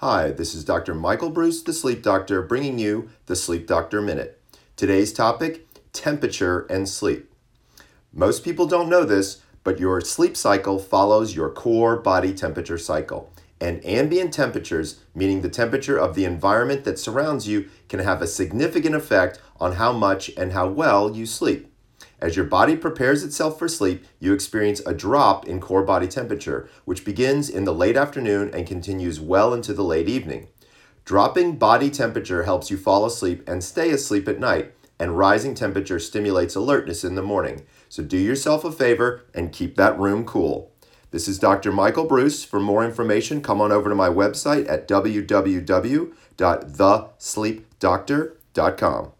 Hi, this is Dr. Michael Breus, the sleep doctor, bringing you the Sleep Doctor Minute. Today's topic temperature and sleep. Most people don't know this, but your sleep cycle follows your core body temperature cycle. And ambient temperatures, meaning the temperature of the environment that surrounds you, can have a significant effect on how much and how well you sleep. As your body prepares itself for sleep, you experience a drop in core body temperature, which begins in the late afternoon and continues well into the late evening. Dropping body temperature helps you fall asleep and stay asleep at night, and rising temperature stimulates alertness in the morning. So do yourself a favor and keep that room cool. This is Dr. Michael Breus. For more information, come on over to my website at www.thesleepdoctor.com.